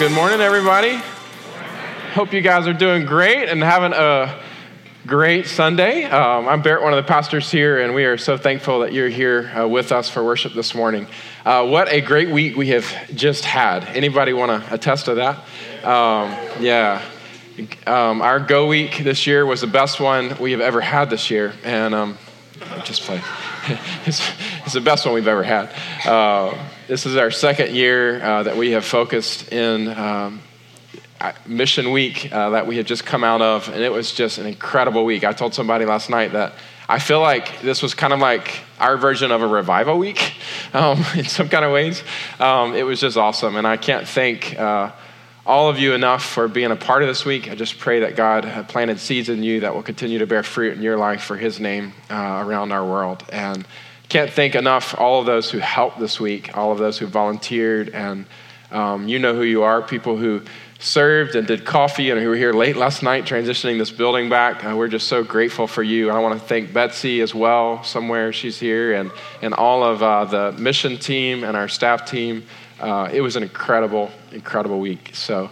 Good morning, everybody. Hope you guys are doing great and having a great Sunday. Um, I'm Barrett, one of the pastors here, and we are so thankful that you're here uh, with us for worship this morning. Uh, what a great week we have just had. Anybody want to attest to that? Um, yeah. Um, our Go Week this year was the best one we have ever had this year, and um, just play. it's, it's, the best one we've ever had. Uh, this is our second year uh, that we have focused in um, Mission Week uh, that we had just come out of, and it was just an incredible week. I told somebody last night that I feel like this was kind of like our version of a revival week um, in some kind of ways. Um, it was just awesome, and I can't thank uh, all of you enough for being a part of this week. I just pray that God planted seeds in you that will continue to bear fruit in your life for His name uh, around our world. And can't thank enough all of those who helped this week, all of those who volunteered, and um, you know who you are, people who served and did coffee and who were here late last night transitioning this building back. Uh, we're just so grateful for you. I want to thank Betsy as well, somewhere she's here, and, and all of uh, the mission team and our staff team. Uh, it was an incredible, incredible week. So,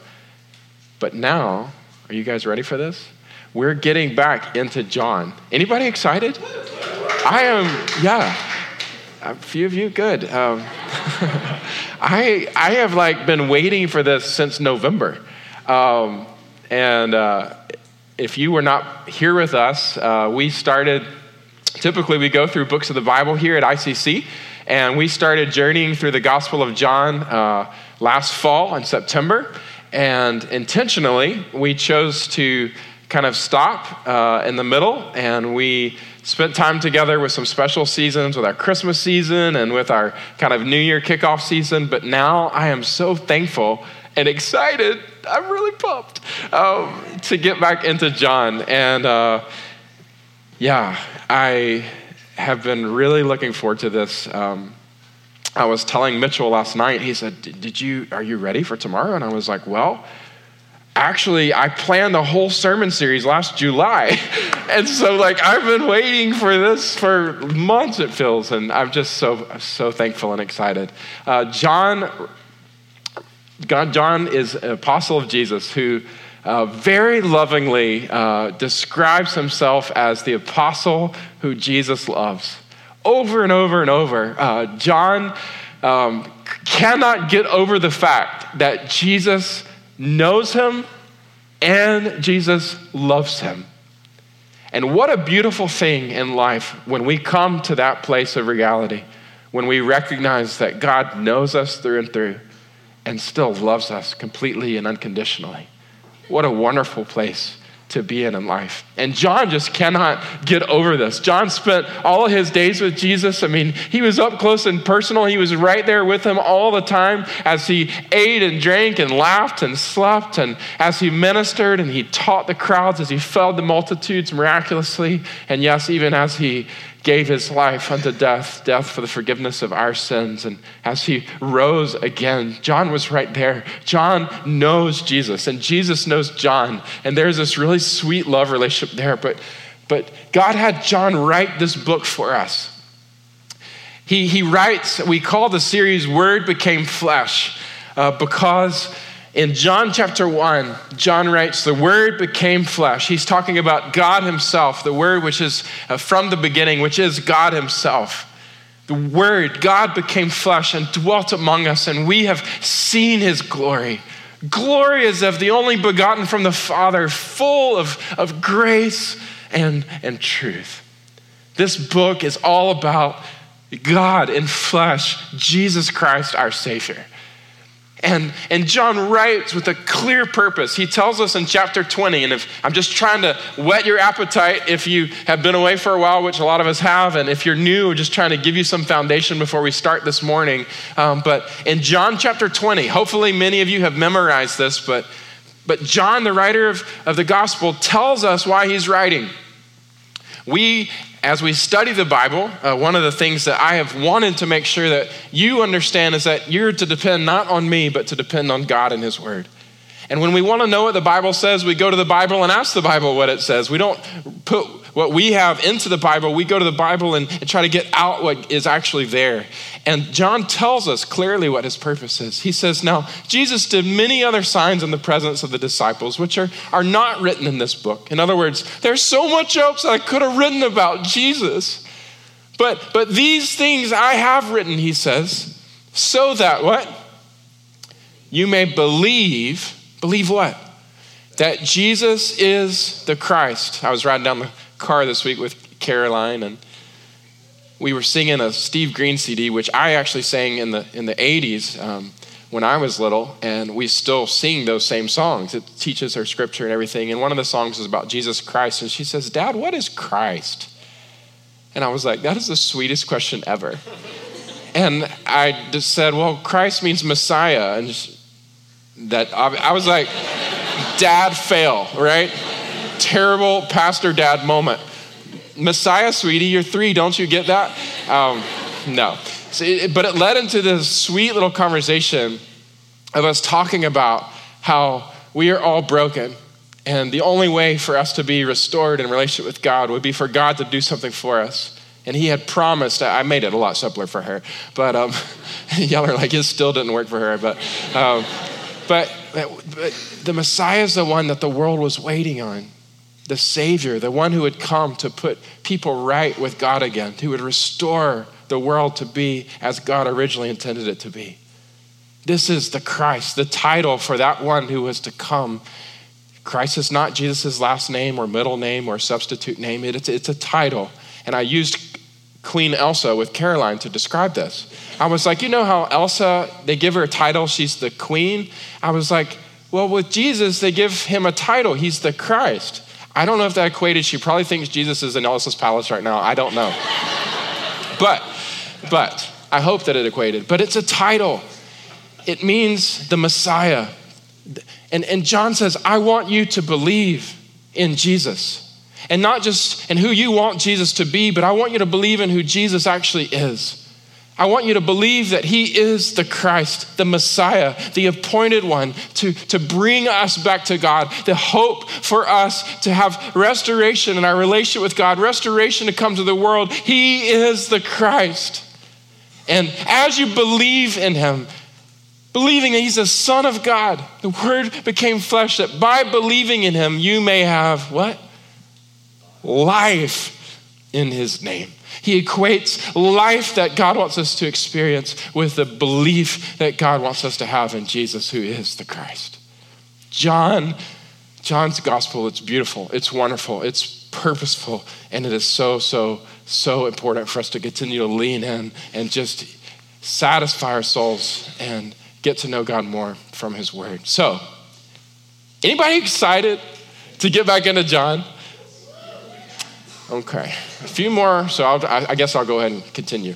but now, are you guys ready for this? We're getting back into John. Anybody excited? I am, yeah. A few of you, good. Um, I, I have like been waiting for this since November. Um, and uh, if you were not here with us, uh, we started, typically we go through books of the Bible here at ICC, and we started journeying through the Gospel of John uh, last fall in September. And intentionally, we chose to kind of stop uh, in the middle and we spent time together with some special seasons with our Christmas season and with our kind of New Year kickoff season. But now I am so thankful and excited. I'm really pumped um, to get back into John. And uh, yeah, I have been really looking forward to this. Um, I was telling Mitchell last night, he said, Did you, are you ready for tomorrow? And I was like, Well, actually i planned the whole sermon series last july. And so like i've been waiting for this for months it feels and i'm just so so thankful and excited. Uh, john god john is an apostle of jesus who uh, very lovingly uh, describes himself as the apostle who jesus loves. Over and over and over uh, john um, cannot get over the fact that jesus knows him and Jesus loves him. And what a beautiful thing in life when we come to that place of reality, when we recognize that God knows us through and through and still loves us completely and unconditionally. What a wonderful place to be in in life. And John just cannot get over this. John spent all of his days with Jesus. I mean, he was up close and personal. He was right there with him all the time as he ate and drank and laughed and slept and as he ministered and he taught the crowds, as he fed the multitudes miraculously. And yes, even as he gave his life unto death, death for the forgiveness of our sins. And as he rose again, John was right there. John knows Jesus, and Jesus knows John. And there's this really sweet love relationship there. But, but God had John write this book for us. He, he writes, we call the series Word Became Flesh uh, because in John chapter 1, John writes, The Word became flesh. He's talking about God Himself, the Word which is uh, from the beginning, which is God Himself. The Word, God became flesh and dwelt among us, and we have seen His glory. Glory as of the only begotten from the Father, full of, of grace and, and truth. This book is all about God in flesh, Jesus Christ, our Savior. And, and John writes with a clear purpose. He tells us in chapter 20, and if I'm just trying to whet your appetite if you have been away for a while, which a lot of us have, and if you're new, just trying to give you some foundation before we start this morning. Um, but in John chapter 20, hopefully many of you have memorized this, but, but John, the writer of, of the gospel, tells us why he's writing. We as we study the Bible, uh, one of the things that I have wanted to make sure that you understand is that you're to depend not on me, but to depend on God and His Word. And when we want to know what the Bible says, we go to the Bible and ask the Bible what it says. We don't put what we have into the Bible, we go to the Bible and, and, try to get out what is actually there. And John tells us clearly what his purpose is. He says, Now, Jesus did many other signs in the presence of the disciples, which are, are not written in this book. In other words, there's so much else I could have written about Jesus. But, but these things I have written, he says, so that what? You may believe, believe what? That Jesus is the Christ. I was riding down the car this week with Caroline, and we were singing a Steve Green CD, which I actually sang in the in the '80s um, when I was little, and we still sing those same songs. It teaches her scripture and everything. And one of the songs is about Jesus Christ, and she says, "Dad, what is Christ?" And I was like, "That is the sweetest question ever." and I just said, "Well, Christ means Messiah," and just, that I was like, "Dad, fail, right?" terrible pastor dad moment. Messiah, sweetie, you're three. Don't you get that? Um, no. So it, but it led into this sweet little conversation of us talking about how we are all broken. And the only way for us to be restored in relationship with God would be for God to do something for us. And he had promised, I made it a lot simpler for her, but um, y'all are like, it still didn't work for her. But, um, but, but the Messiah is the one that the world was waiting on the Savior, the one who would come to put people right with God again, who would restore the world to be as God originally intended it to be. This is the Christ, the title for that one who was to come. Christ is not Jesus' last name or middle name or substitute name, it's, it's a title. And I used Queen Elsa with Caroline to describe this. I was like, you know how Elsa, they give her a title, she's the queen? I was like, well, with Jesus, they give him a title, he's the Christ. I don't know if that equated. She probably thinks Jesus is in Elsa's palace right now. I don't know. but, but, I hope that it equated. But it's a title, it means the Messiah. And, and John says, I want you to believe in Jesus. And not just in who you want Jesus to be, but I want you to believe in who Jesus actually is. I want you to believe that He is the Christ, the Messiah, the appointed one to, to bring us back to God, the hope for us to have restoration in our relationship with God, restoration to come to the world. He is the Christ. And as you believe in Him, believing that He's the Son of God, the Word became flesh, that by believing in Him, you may have what? Life in His name. He equates life that God wants us to experience with the belief that God wants us to have in Jesus, who is the Christ. John, John's gospel, it's beautiful, it's wonderful, it's purposeful, and it is so, so, so important for us to continue to lean in and just satisfy our souls and get to know God more from his word. So, anybody excited to get back into John? Okay, a few more, so I'll, i guess I'll go ahead and continue.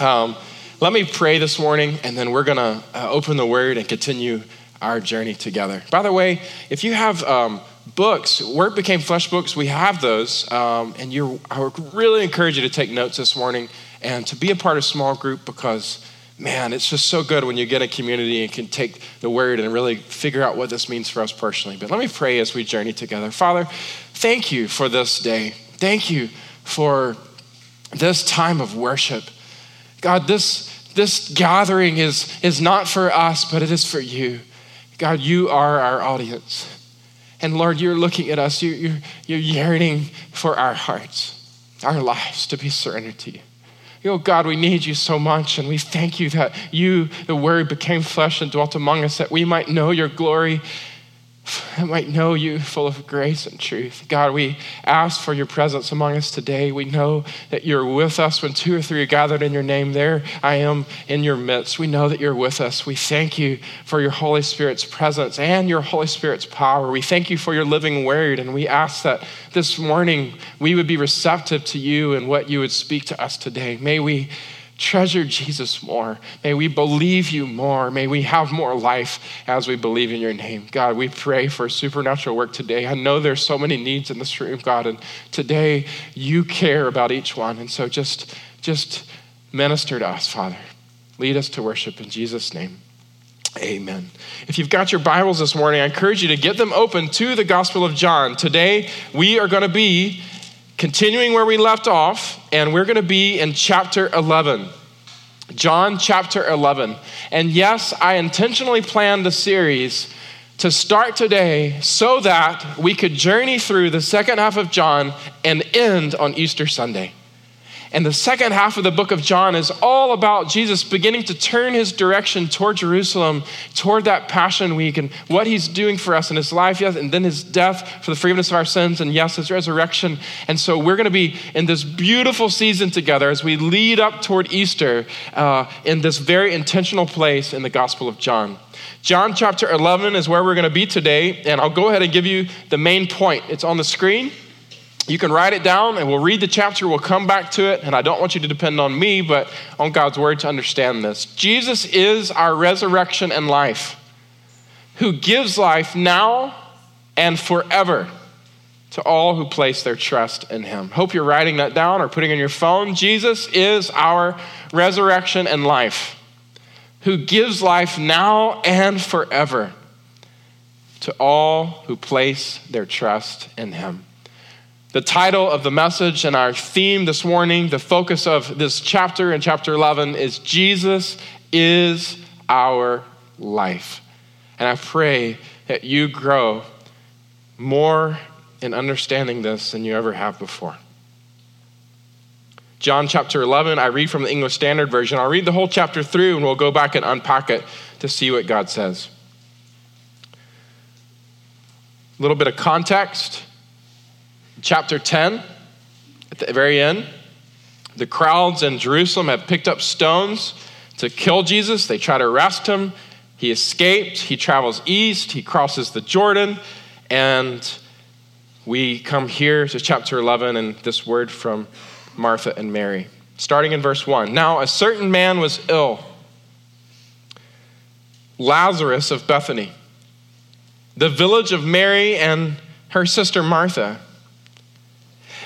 Um, let me pray this morning, and then we're going to uh, open the word and continue our journey together. By the way, if you have um, books, Word Became Flesh books, we have those, um, and you I would really encourage you to take notes this morning and to be a part of small group because man, it's just so good when you get a community and can take the word and really figure out what this means for us personally. But let me pray as we journey together. Father, thank you for this day. Thank you for this time of worship. God, this, this gathering is, is not for us, but it is for you. God, you are our audience. And Lord, you're looking at us, you, you're, you're yearning for our hearts, our lives to be surrendered to you. Oh God, we need you so much, and we thank you that you, the Word, became flesh and dwelt among us, that we might know your glory I might know you full of grace and truth. God, we ask for your presence among us today. We know that you're with us when two or three are gathered in your name. There I am in your midst. We know that you're with us. We thank you for your Holy Spirit's presence and your Holy Spirit's power. We thank you for your living word. And we ask that this morning we would be receptive to you and what you would speak to us today. May we treasure Jesus more. May we believe you more. May we have more life as we believe in your name. God, we pray for supernatural work today. I know there's so many needs in this room, God, and today you care about each one. And so just, just minister to us, Father. Lead us to worship in Jesus' name. Amen. If you've got your Bibles this morning, I encourage you to get them open to the Gospel of John. Today, we are going to be continuing where we left off, and we're going to be in chapter 11. John chapter 11. And yes, I intentionally planned the series to start today so that we could journey through the second half of John and end on Easter Sunday. And the second half of the book of John is all about Jesus beginning to turn his direction toward Jerusalem, toward that Passion Week, and what he's doing for us in his life, yes, and then his death for the forgiveness of our sins, and yes, his resurrection. And so we're going to be in this beautiful season together as we lead up toward Easter uh, in this very intentional place in the Gospel of John. John chapter 11 is where we're going to be today, and I'll go ahead and give you the main point. It's on the screen. You can write it down and we'll read the chapter, we'll come back to it. And I don't want you to depend on me, but on God's word to understand this. Jesus is our resurrection and life, who gives life now and forever to all who place their trust in him. Hope you're writing that down or putting in your phone. Jesus is our resurrection and life, who gives life now and forever to all who place their trust in him. The title of the message and our theme this morning, the focus of this chapter in chapter 11 is Jesus is our life. And I pray that you grow more in understanding this than you ever have before. John chapter 11, I read from the English Standard Version. I'll read the whole chapter through and we'll go back and unpack it to see what God says. A little bit of context chapter 10, at the very end, the crowds in Jerusalem have picked up stones to kill Jesus. They try to arrest him. He escaped. He travels east. He crosses the Jordan. And we come here to chapter 11 and this word from Martha and Mary. Starting in verse 1. Now, a certain man was ill, Lazarus of Bethany, the village of Mary and her sister Martha.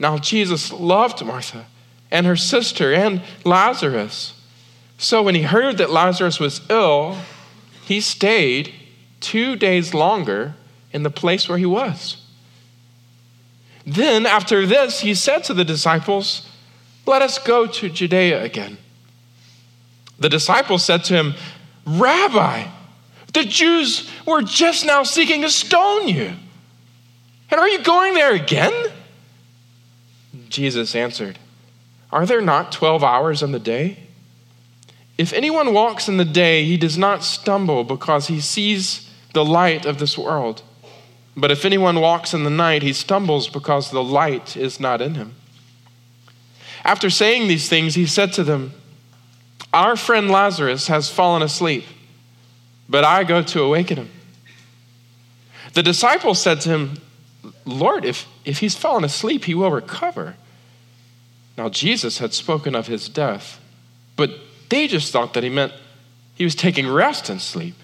Now, Jesus loved Martha and her sister and Lazarus. So, when he heard that Lazarus was ill, he stayed two days longer in the place where he was. Then, after this, he said to the disciples, Let us go to Judea again. The disciples said to him, Rabbi, the Jews were just now seeking to stone you. And are you going there again? Jesus answered, Are there not 12 hours in the day? If anyone walks in the day, he does not stumble because he sees the light of this world. But if anyone walks in the night, he stumbles because the light is not in him. After saying these things, he said to them, Our friend Lazarus has fallen asleep, but I go to awaken him. The disciples said to him, Lord, if, if he's fallen asleep, he will recover. Now, Jesus had spoken of his death, but they just thought that he meant he was taking rest and sleep.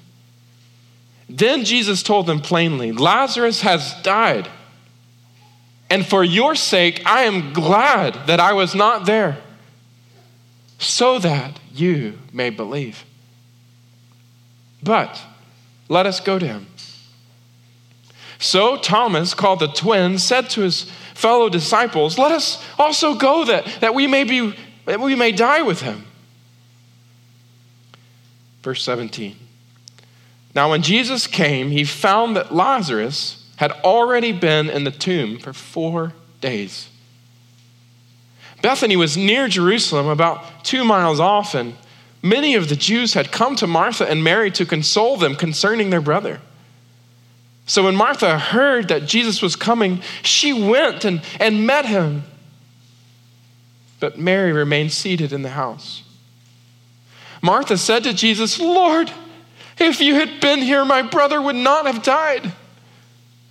Then Jesus told them plainly Lazarus has died. And for your sake, I am glad that I was not there, so that you may believe. But let us go to him. So Thomas, called the twin, said to his fellow disciples, Let us also go that, that we may be that we may die with him. Verse 17. Now, when Jesus came, he found that Lazarus had already been in the tomb for four days. Bethany was near Jerusalem, about two miles off, and many of the Jews had come to Martha and Mary to console them concerning their brother. So when Martha heard that Jesus was coming, she went and, and met him. But Mary remained seated in the house. Martha said to Jesus, Lord, if you had been here, my brother would not have died.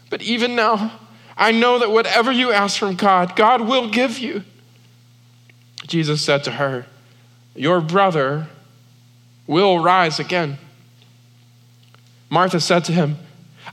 But even now, I know that whatever you ask from God, God will give you. Jesus said to her, Your brother will rise again. Martha said to him,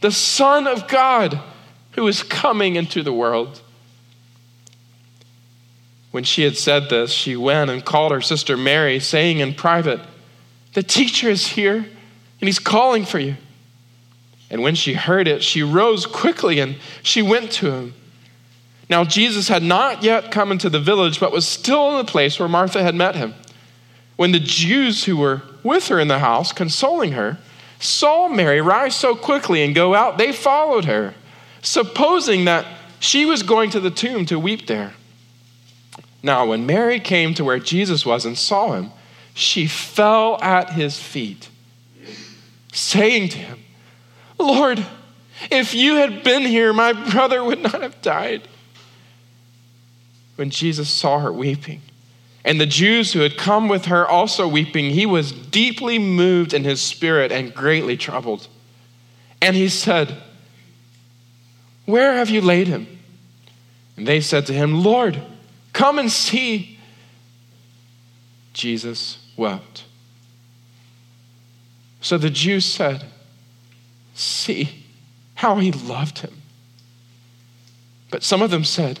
the Son of God, who is coming into the world. When she had said this, she went and called her sister Mary, saying in private, The teacher is here, and he's calling for you. And when she heard it, she rose quickly and she went to him. Now, Jesus had not yet come into the village, but was still in the place where Martha had met him. When the Jews who were with her in the house, consoling her, saw Mary rise so quickly and go out, they followed her, supposing that she was going to the tomb to weep there. Now, when Mary came to where Jesus was and saw him, she fell at his feet, saying to him, Lord, if you had been here, my brother would not have died. When Jesus saw her weeping, and the Jews who had come with her also weeping, he was deeply moved in his spirit and greatly troubled. And he said, Where have you laid him? And they said to him, Lord, Come and see. Jesus wept. So the Jews said, See how he loved him. But some of them said,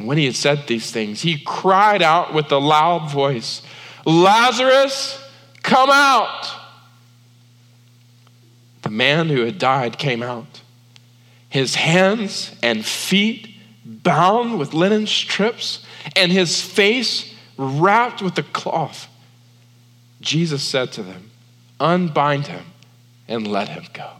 And when he had said these things, he cried out with a loud voice, Lazarus, come out. The man who had died came out his hands and feet bound with linen strips, and his face wrapped with a cloth. Jesus said to them, Unbind him and let him go.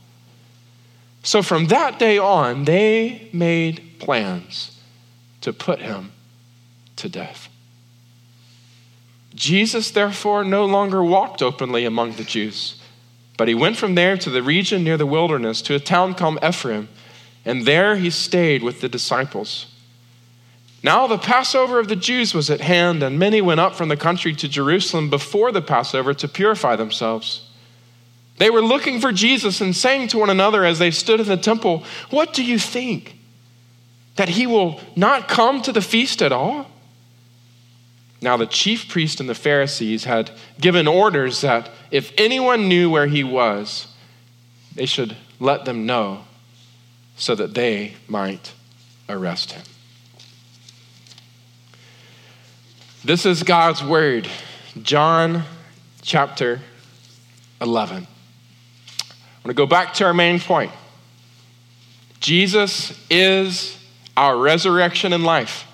So from that day on, they made plans to put him to death. Jesus, therefore, no longer walked openly among the Jews but he went from there to the region near the wilderness to a town called Ephraim, and there he stayed with the disciples. Now the Passover of the Jews was at hand, and many went up from the country to Jerusalem before the Passover to purify themselves. They were looking for Jesus and saying to one another as they stood in the temple, What do you think? that he will not come to the feast at all? Now, the chief priest and the Pharisees had given orders that if anyone knew where he was, they should let them know so that they might arrest him. This is God's word, John chapter 11. I'm going to go back to our main point. Jesus is our resurrection and life,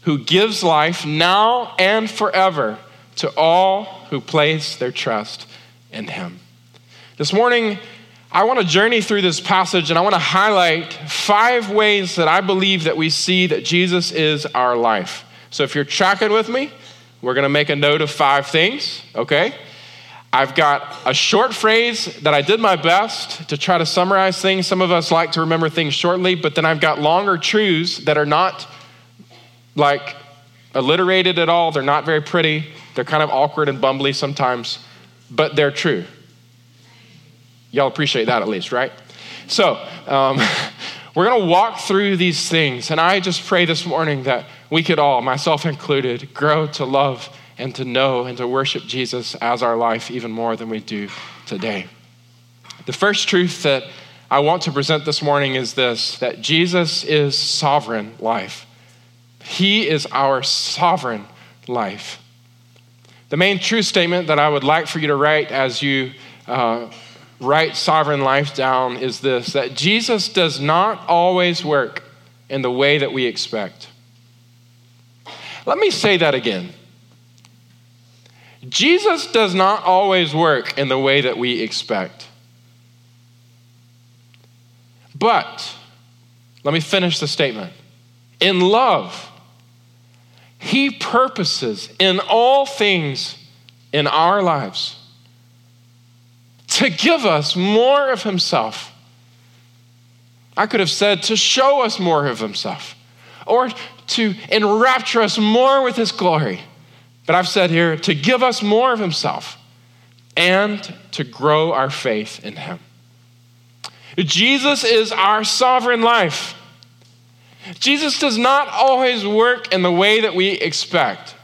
who gives life now and forever to all who place their trust in him. This morning, I want to journey through this passage and I want to highlight five ways that I believe that we see that Jesus is our life. So if you're tracking with me, we're going to make a note of five things, okay? I've got a short phrase that I did my best to try to summarize things. Some of us like to remember things shortly, but then I've got longer truths that are not like alliterated at all. They're not very pretty. They're kind of awkward and bumbly sometimes, but they're true. Y'all appreciate that at least, right? So, um, we're going to walk through these things, and I just pray this morning that we could all, myself included, grow to love and to know and to worship Jesus as our life even more than we do today. The first truth that I want to present this morning is this that Jesus is sovereign life. He is our sovereign life. The main truth statement that I would like for you to write as you uh, write sovereign life down is this that Jesus does not always work in the way that we expect. Let me say that again. Jesus does not always work in the way that we expect. But, let me finish the statement. In love, He purposes in all things in our lives to give us more of Himself. I could have said to show us more of Himself or to enrapture us more with His glory. But I've said here to give us more of Himself and to grow our faith in Him. Jesus is our sovereign life. Jesus does not always work in the way that we expect,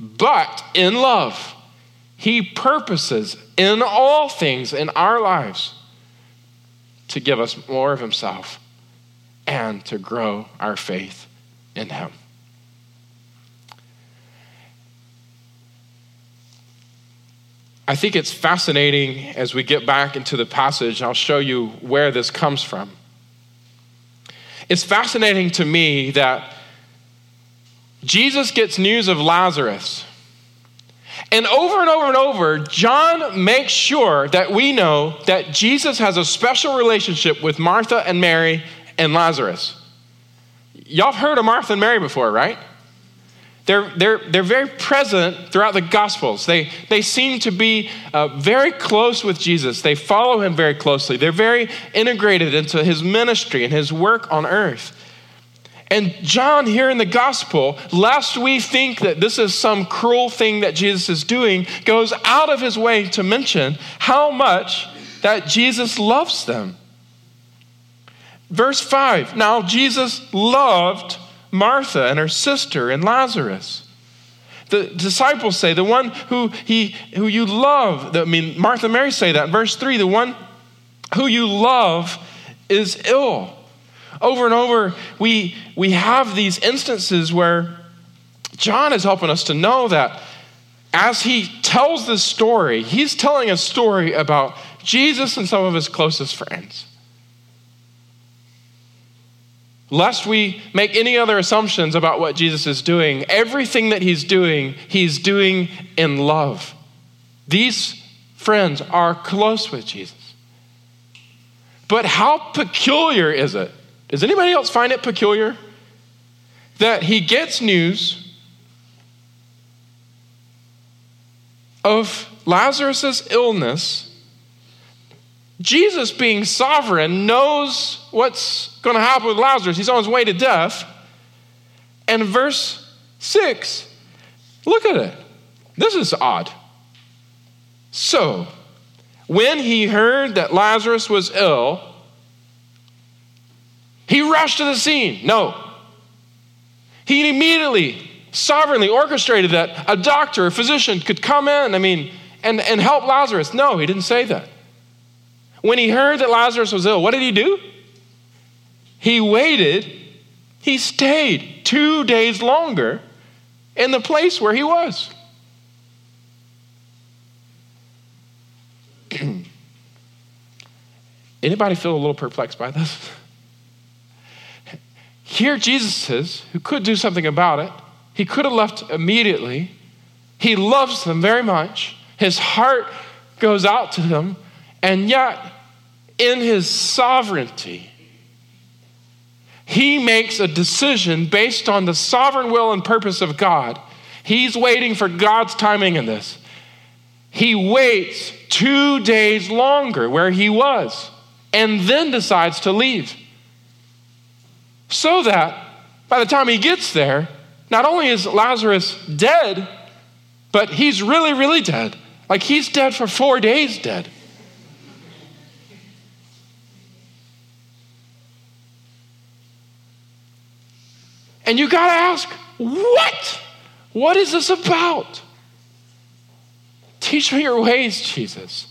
but in love, He purposes in all things in our lives to give us more of Himself and to grow our faith in Him. I think it's fascinating as we get back into the passage. I'll show you where this comes from. It's fascinating to me that Jesus gets news of Lazarus. And over and over and over, John makes sure that we know that Jesus has a special relationship with Martha and Mary and Lazarus. Y'all have heard of Martha and Mary before, right? They're, they're, they're very present throughout the Gospels. They, they seem to be uh, very close with Jesus. They follow him very closely. They're very integrated into his ministry and his work on earth. And John, here in the gospel, lest we think that this is some cruel thing that Jesus is doing, goes out of his way to mention how much that Jesus loves them. Verse 5 Now Jesus loved Martha and her sister and Lazarus. The disciples say, the one who, he, who you love, I mean, Martha and Mary say that. In verse 3 the one who you love is ill. Over and over, we, we have these instances where John is helping us to know that as he tells this story, he's telling a story about Jesus and some of his closest friends lest we make any other assumptions about what Jesus is doing, everything that he's doing, he's doing in love. These friends are close with Jesus. But how peculiar is it? Does anybody else find it peculiar? That he gets news of Lazarus' illness Jesus, being sovereign, knows what's going to happen with Lazarus. He's on his way to death. And verse 6, look at it. This is odd. So, when he heard that Lazarus was ill, he He rushed to the scene. No. He immediately, sovereignly orchestrated that a doctor, a physician could come in, I mean, and, and help Lazarus. No, he didn't say that. When he heard that Lazarus was ill, what did he do? He waited, he stayed two days longer in the place where he was. Anybody feel a little perplexed by this? Here, Jesus is, who could do something about it. He could have left immediately. He loves them very much. His heart goes out to them. And yet, in his sovereignty, he makes a decision based on the sovereign will and purpose of God. He's waiting for God's timing in this. He waits two days longer where he was and then decides to leave. So that by the time he gets there, not only is Lazarus dead, but he's really, really dead. Like he's dead for four days, dead. And you got to ask, what? What is this about? Teach me your ways, Jesus.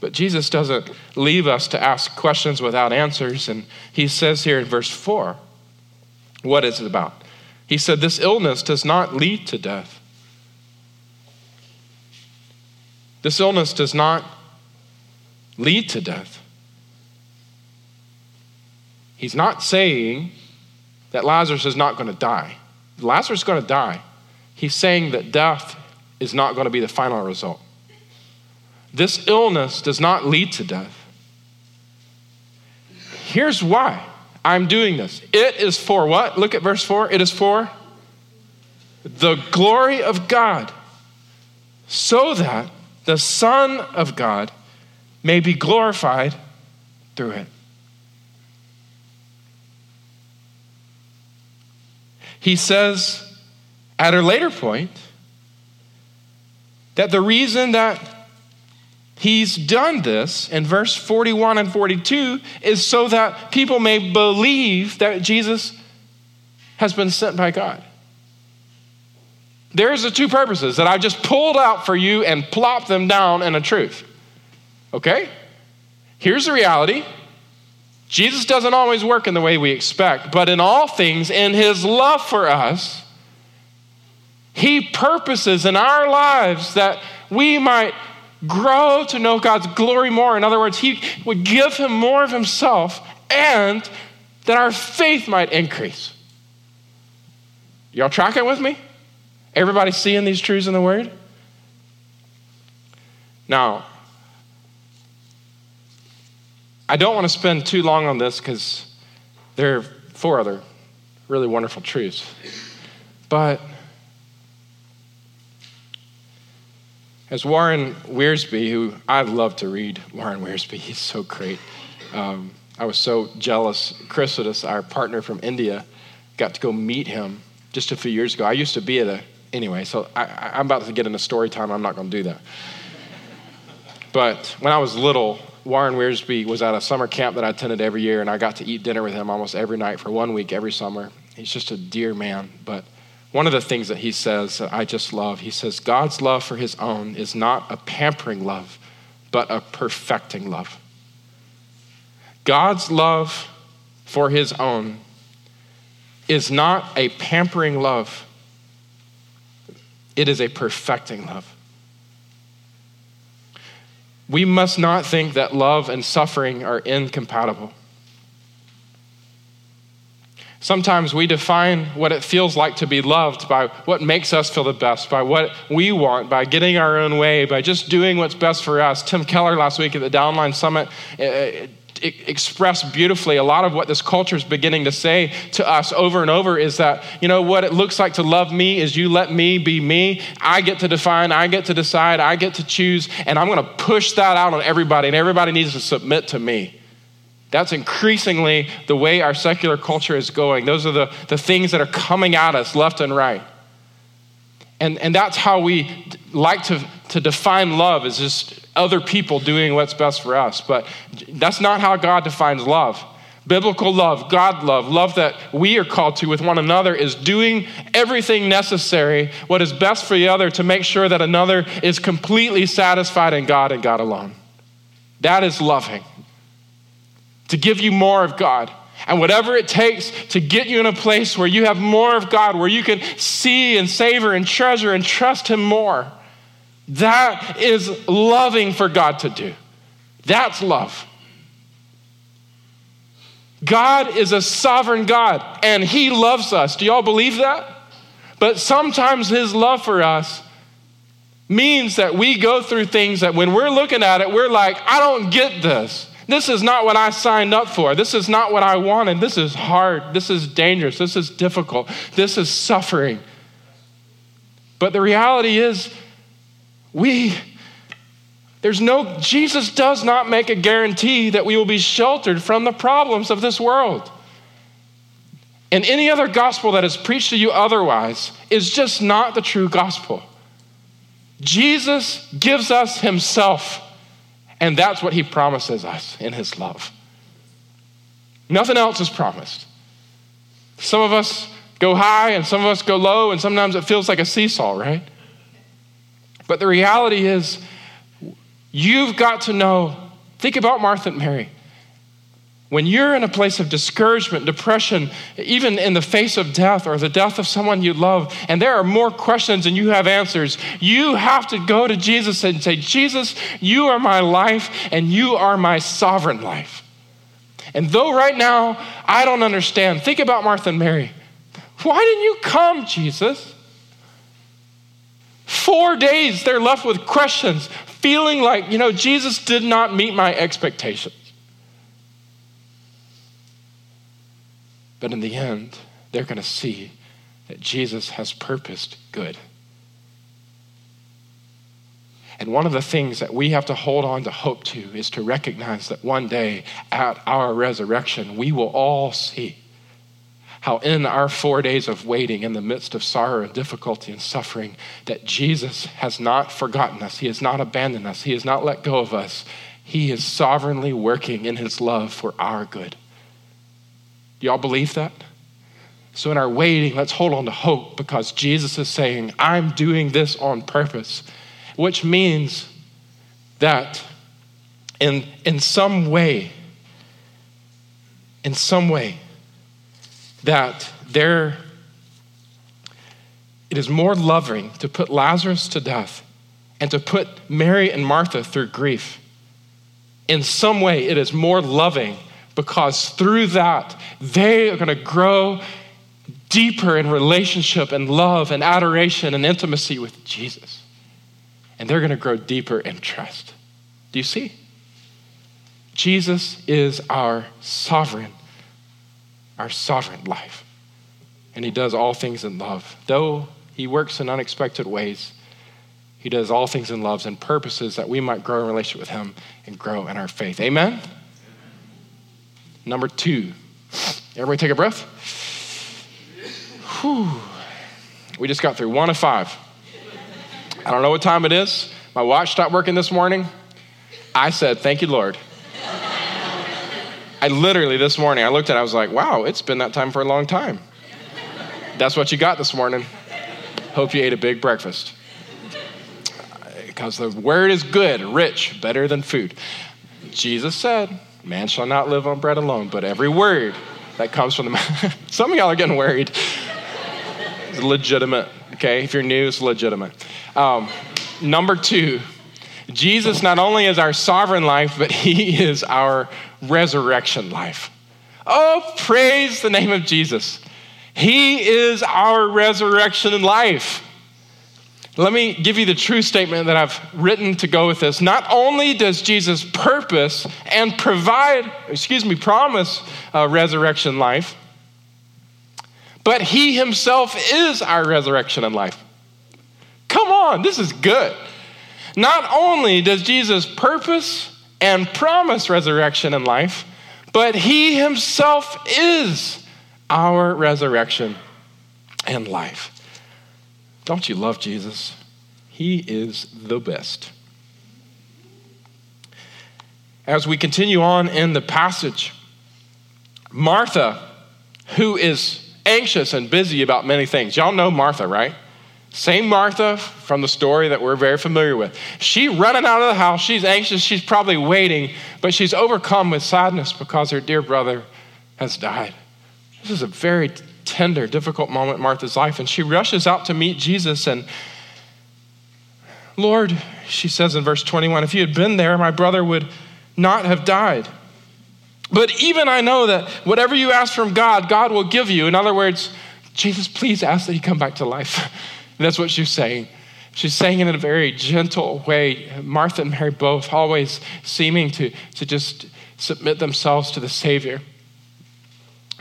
But Jesus doesn't leave us to ask questions without answers. And he says here in verse 4, what is it about? He said, This illness does not lead to death. This illness does not lead to death. He's not saying that Lazarus is not going to die. Lazarus is going to die. He's saying that death is not going to be the final result. This illness does not lead to death. Here's why I'm doing this it is for what? Look at verse 4. It is for the glory of God, so that the Son of God may be glorified through it. He says at a later point that the reason that he's done this in verse 41 and 42 is so that people may believe that Jesus has been sent by God. There's the two purposes that I just pulled out for you and plopped them down in a truth. Okay? Here's the reality Jesus doesn't always work in the way we expect, but in all things, in his love for us, he purposes in our lives that we might grow to know God's glory more. In other words, he would give him more of himself and that our faith might increase. Y'all tracking with me? Everybody seeing these truths in the Word? Now, I don't want to spend too long on this because there are four other really wonderful truths. But as Warren Wiersbe, who I love to read Warren Wiersbe, he's so great. Um, I was so jealous. Chrysidas, our partner from India, got to go meet him just a few years ago. I used to be at a, anyway, so I, I'm about to get into story time. I'm not going to do that. But when I was little, Warren Wiersbe was at a summer camp that I attended every year, and I got to eat dinner with him almost every night for one week every summer. He's just a dear man. But one of the things that he says that I just love, he says, God's love for his own is not a pampering love, but a perfecting love. God's love for his own is not a pampering love, it is a perfecting love we must not think that love and suffering are incompatible. Sometimes we define what it feels like to be loved by what makes us feel the best, by what we want, by getting our own way, by just doing what's best for us. Tim Keller last week at the Downline Summit eh, expressed beautifully a lot of what this culture is beginning to say to us over and over is that, you know, what it looks like to love me is you let me be me. I get to define, I get to decide, I get to choose, and I'm going to push that out on everybody, and everybody needs to submit to me. That's increasingly the way our secular culture is going. Those are the, the things that are coming at us left and right. And, and that's how we like to, to define love is just other people doing what's best for us. But that's not how God defines love. Biblical love, God love, love that we are called to with one another, is doing everything necessary, what is best for the other, to make sure that another is completely satisfied in God and God alone. That is loving. To give you more of God. And whatever it takes to get you in a place where you have more of God, where you can see and savor and treasure and trust Him more, that is loving for God to do. That's love. God is a sovereign God and He loves us. Do y'all believe that? But sometimes His love for us means that we go through things that when we're looking at it, we're like, I don't get this. This is not what I signed up for. This is not what I wanted. This is hard. This is dangerous. This is difficult. This is suffering. But the reality is, we there's no, Jesus does not make a guarantee that we will be sheltered from the problems of this world. And any other gospel that is preached to you otherwise is just not the true gospel. Jesus gives us himself, and that's what he promises us in his love. Nothing else is promised. Some of us go high and some of us go low, and sometimes it feels like a seesaw, right? But the reality is, You've got to know, think about Martha and Mary. When you're in a place of discouragement, depression, even in the face of death or the death of someone you love, and there are more questions than you have answers, you have to go to Jesus and say, Jesus, you are my life and you are my sovereign life. And though right now I don't understand, think about Martha and Mary. Why didn't you come, Jesus? Four days they're left with questions feeling like, you know, Jesus did not meet my expectations. But in the end, they're going to see that Jesus has purposed good. And one of the things that we have to hold on to hope to is to recognize that one day at our resurrection, we will all see how in our four days of waiting in the midst of sorrow and difficulty and suffering that jesus has not forgotten us. He has not abandoned us. He has not let go of us. He is sovereignly working in his love for our good do y'all believe that so in our waiting let's hold on to hope because jesus is saying i'm doing this on purpose which means that in, in some way in some way that there it is more loving to put Lazarus to death and to put Mary and Martha through grief. In some way, it is more loving because through that, they are going to grow deeper in relationship and love and adoration and intimacy with Jesus. And they're going to grow deeper in trust. Do you see? Jesus is our sovereign our sovereign life. And He does all things in love. Though He works in unexpected ways, He does all things in loves and purposes that we might grow in relationship with Him and grow in our faith. Amen? Number two. Everybody take a breath. Whew. We just got through one of five. I don't know what time it is. My watch stopped working this morning. I said, Thank you, Lord. I literally this morning I looked at it, I was like, wow, it's been that time for a long time. That's what you got this morning. Hope you ate a big breakfast. Uh, because the word is good, rich, better than food. Jesus said, Man shall not live on bread alone, but every word that comes from the mouth. Some of y'all are getting worried. It's legitimate, okay? If you're new, it's legitimate. Um, number two, Jesus not only is our sovereign life, but he is our resurrection life. Oh, praise the name of Jesus. He is our resurrection life. Let me give you the true statement that I've written to go with this. Not only does Jesus purpose and provide, excuse me, promise a resurrection life, but he himself is our resurrection and life. Come on, this is good. Not only does Jesus purpose and promise resurrection and life, but he himself is our resurrection and life. Don't you love Jesus? He is the best. As we continue on in the passage, Martha, who is anxious and busy about many things. Y'all know Martha, right? Same Martha from the story that we're very familiar with. She running out of the house. She's anxious. She's probably waiting, but she's overcome with sadness because her dear brother has died. This is a very tender, difficult moment in Martha's life, and she rushes out to meet Jesus. And Lord, she says in verse 21, if you had been there, my brother would not have died. But even I know that whatever you ask from God, God will give you. In other words, Jesus, please ask that he come back to life. that's what she's saying. She's saying it in a very gentle way. Martha and Mary both always seeming to, to just submit themselves to the Savior.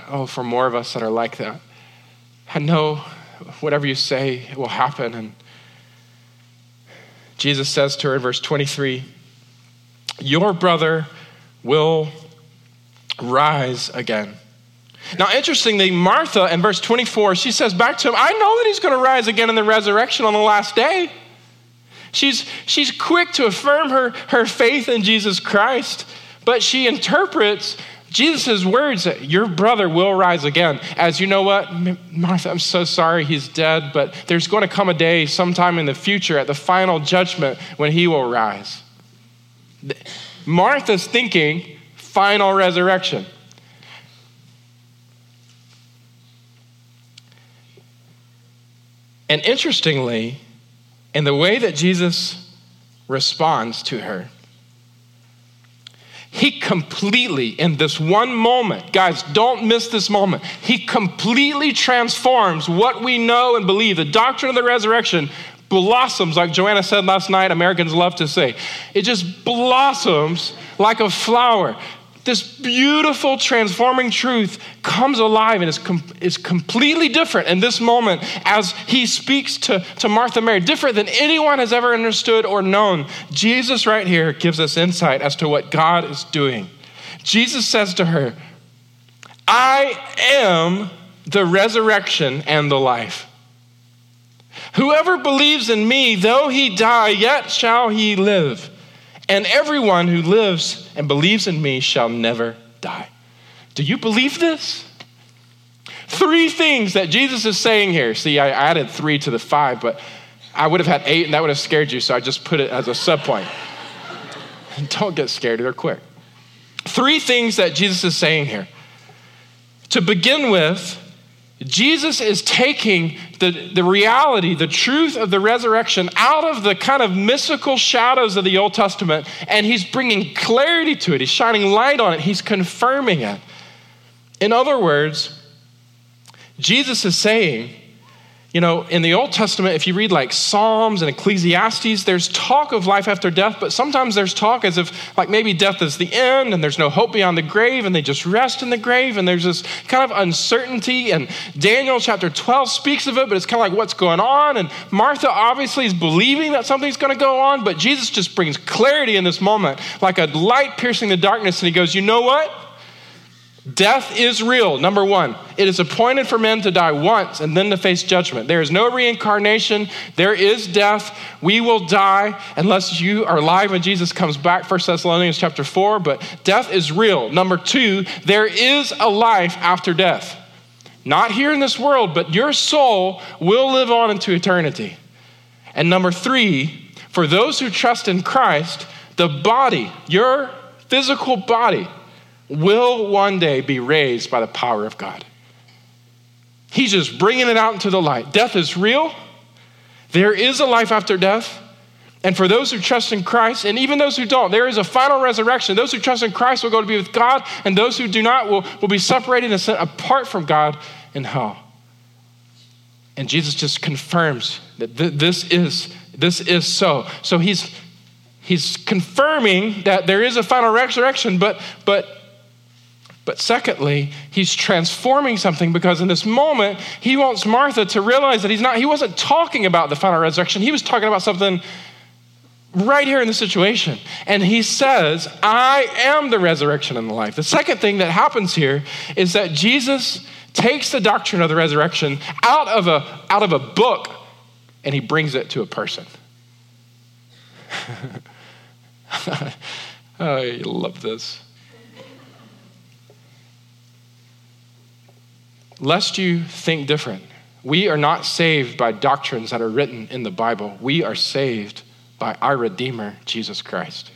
Oh, for more of us that are like that. I know whatever you say will happen. And Jesus says to her in verse 23 Your brother will rise again. Now, interestingly, Martha in verse 24, she says back to him, I know that he's going to rise again in the resurrection on the last day. She's, she's quick to affirm her, her faith in Jesus Christ, but she interprets Jesus' words your brother will rise again as you know what, Martha, I'm so sorry he's dead, but there's going to come a day sometime in the future at the final judgment when he will rise. Martha's thinking final resurrection. And interestingly, in the way that Jesus responds to her, he completely, in this one moment, guys, don't miss this moment. He completely transforms what we know and believe. The doctrine of the resurrection blossoms, like Joanna said last night, Americans love to say. It just blossoms like a flower this beautiful transforming truth comes alive and is, com- is completely different in this moment as he speaks to, to Martha Mary, different than anyone has ever understood or known. Jesus, right here, gives us insight as to what God is doing. Jesus says to her, I am the resurrection and the life. Whoever believes in me, though he die, yet shall he live and everyone who lives and believes in me shall never die. Do you believe this? Three things that Jesus is saying here. See, I added three to the five, but I would have had eight and that would have scared you, so I just put it as a subpoint. Don't get scared, they're quick. Three things that Jesus is saying here. To begin with, Jesus is taking the, the reality, the truth of the resurrection out of the kind of mystical shadows of the Old Testament, and he's bringing clarity to it. He's shining light on it. He's confirming it. In other words, Jesus is saying you know, in the Old Testament, if you read like Psalms and Ecclesiastes, there's talk of life after death, but sometimes there's talk as if like maybe death is the end and there's no hope beyond the grave and they just rest in the grave and there's this kind of uncertainty. And Daniel chapter 12 speaks of it, but it's kind of like what's going on. And Martha obviously is believing that something's going to go on, but Jesus just brings clarity in this moment, like a light piercing the darkness. And he goes, You know what? Death is real, number one. It is appointed for men to die once and then to face judgment. There is no reincarnation. There is death. We will die unless you are alive when Jesus comes back, 1 Thessalonians chapter 4. But death is real. Number two, there is a life after death. Not here in this world, but your soul will live on into eternity. And number three, for those who trust in Christ, the body, your physical body, will one day be raised by the power of God. He's just bringing it out into the light. Death is real. There is a life after death. And for those who trust in Christ, and even those who don't, there is a final resurrection. Those who trust in Christ will go to be with God, and those who do not will, will be separated and sent apart from God in hell. And Jesus just confirms that th- this is this is so. So he's he's confirming that there is a final resurrection, but but but secondly, he's transforming something because in this moment, he wants Martha to realize that he's not, he wasn't talking about the final resurrection. He was talking about something right here in the situation. And he says, I am the resurrection and the life. The second thing that happens here is that Jesus takes the doctrine of the resurrection out of a, out of a book and he brings it to a person. I love this. Lest you think different. We are not saved by doctrines that are written in the Bible. We are saved by our Redeemer, Jesus Christ.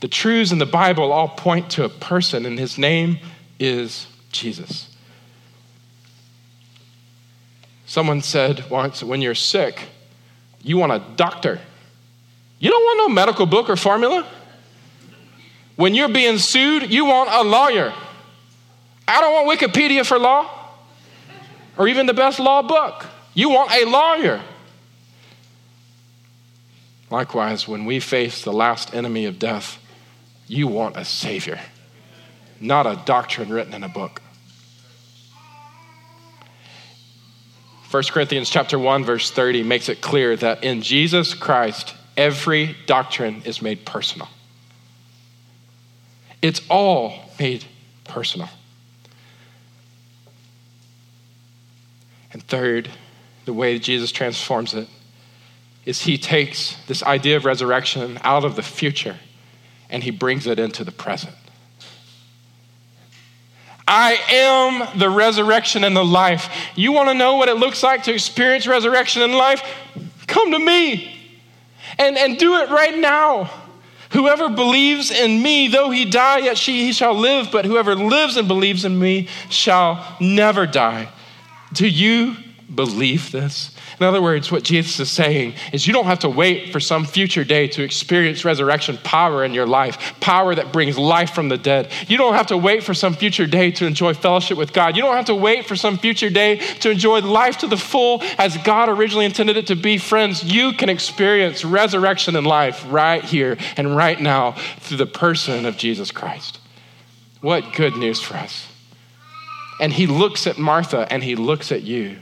The truths in the Bible all point to a person, and his name is Jesus. Someone said once, when you're sick, you want a doctor. You don't want no medical book or formula. When you're being sued, you want a lawyer. I don't want Wikipedia for law or even the best law book. You want a lawyer. Likewise, when we face the last enemy of death, you want a savior, not a doctrine written in a book. 1 Corinthians chapter 1 verse 30 makes it clear that in Jesus Christ every doctrine is made personal. It's all made personal. And third, the way Jesus transforms it is he takes this idea of resurrection out of the future and he brings it into the present. I am the resurrection and the life. You want to know what it looks like to experience resurrection and life? Come to me and, and do it right now. Whoever believes in me, though he die, yet she, he shall live, but whoever lives and believes in me shall never die. Do you believe this? In other words, what Jesus is saying is you don't have to wait for some future day to experience resurrection power in your life, power that brings life from the dead. You don't have to wait for some future day to enjoy fellowship with God. You don't have to wait for some future day to enjoy life to the full as God originally intended it to be. Friends, you can experience resurrection in life right here and right now through the person of Jesus Christ. What good news for us. And he looks at Martha and he looks at you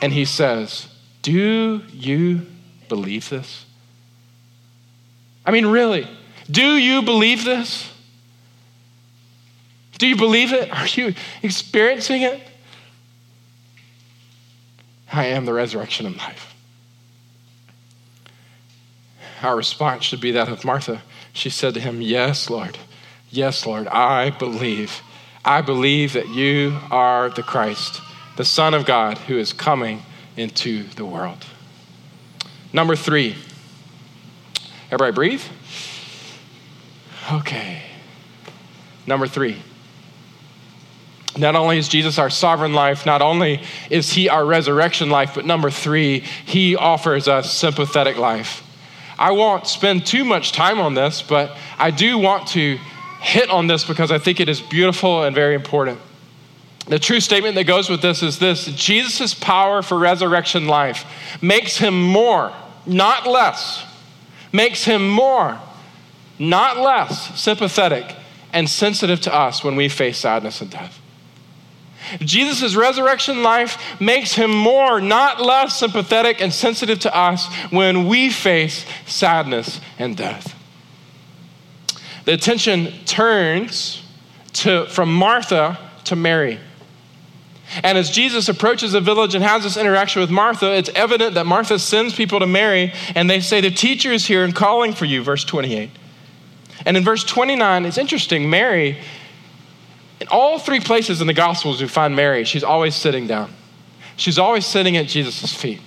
and he says, Do you believe this? I mean, really, do you believe this? Do you believe it? Are you experiencing it? I am the resurrection and life. Our response should be that of Martha. She said to him, Yes, Lord. Yes, Lord, I believe. I believe that you are the Christ the Son of God who is coming into the world. Number three. Everybody breathe? Okay. Number three. Not only is Jesus our sovereign life, not only is he our resurrection life, but number three, he offers us sympathetic life. I won't spend too much time on this, but I do want to hit on this because I think it is beautiful and very important. The true statement that goes with this is this Jesus' power for resurrection life makes him more, not less, makes him more, not less sympathetic and sensitive to us when we face sadness and death. Jesus' resurrection life makes him more, not less sympathetic and sensitive to us when we face sadness and death. The attention turns to, from Martha to Mary. And as Jesus approaches the village and has this interaction with Martha, it's evident that Martha sends people to Mary and they say, The teacher is here and calling for you, verse 28. And in verse 29, it's interesting. Mary, in all three places in the Gospels, we find Mary. She's always sitting down, she's always sitting at Jesus' feet.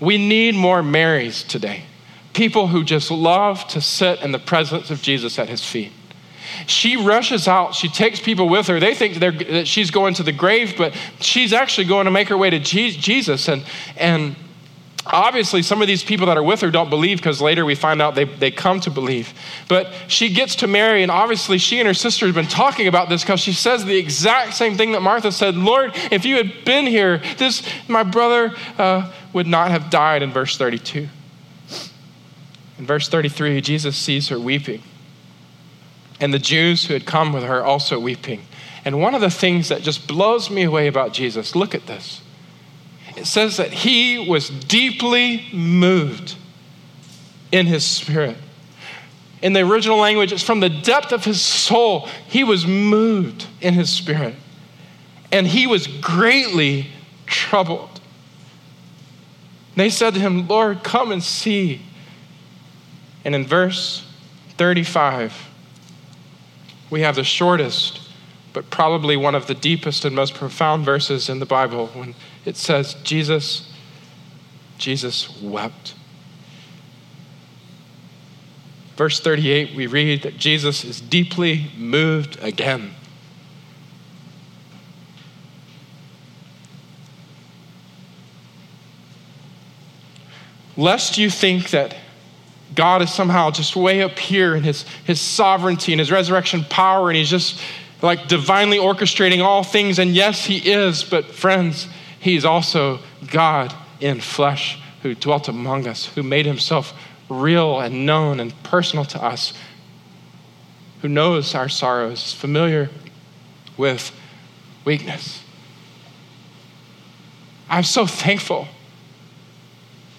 We need more Marys today. People who just love to sit in the presence of Jesus at his feet. She rushes out. She takes people with her. They think that she's going to the grave, but she's actually going to make her way to Jesus. And, and obviously, some of these people that are with her don't believe because later we find out they, they come to believe. But she gets to Mary, and obviously, she and her sister have been talking about this because she says the exact same thing that Martha said Lord, if you had been here, this, my brother uh, would not have died in verse 32. In verse 33, Jesus sees her weeping and the Jews who had come with her also weeping. And one of the things that just blows me away about Jesus, look at this. It says that he was deeply moved in his spirit. In the original language, it's from the depth of his soul. He was moved in his spirit. And he was greatly troubled. They said to him, Lord, come and see. And in verse 35, we have the shortest but probably one of the deepest and most profound verses in the Bible when it says, Jesus, Jesus wept. Verse 38, we read that Jesus is deeply moved again. Lest you think that God is somehow just way up here in his, his sovereignty and his resurrection power, and he's just like divinely orchestrating all things. And yes, he is, but friends, he's also God in flesh who dwelt among us, who made himself real and known and personal to us, who knows our sorrows, familiar with weakness. I'm so thankful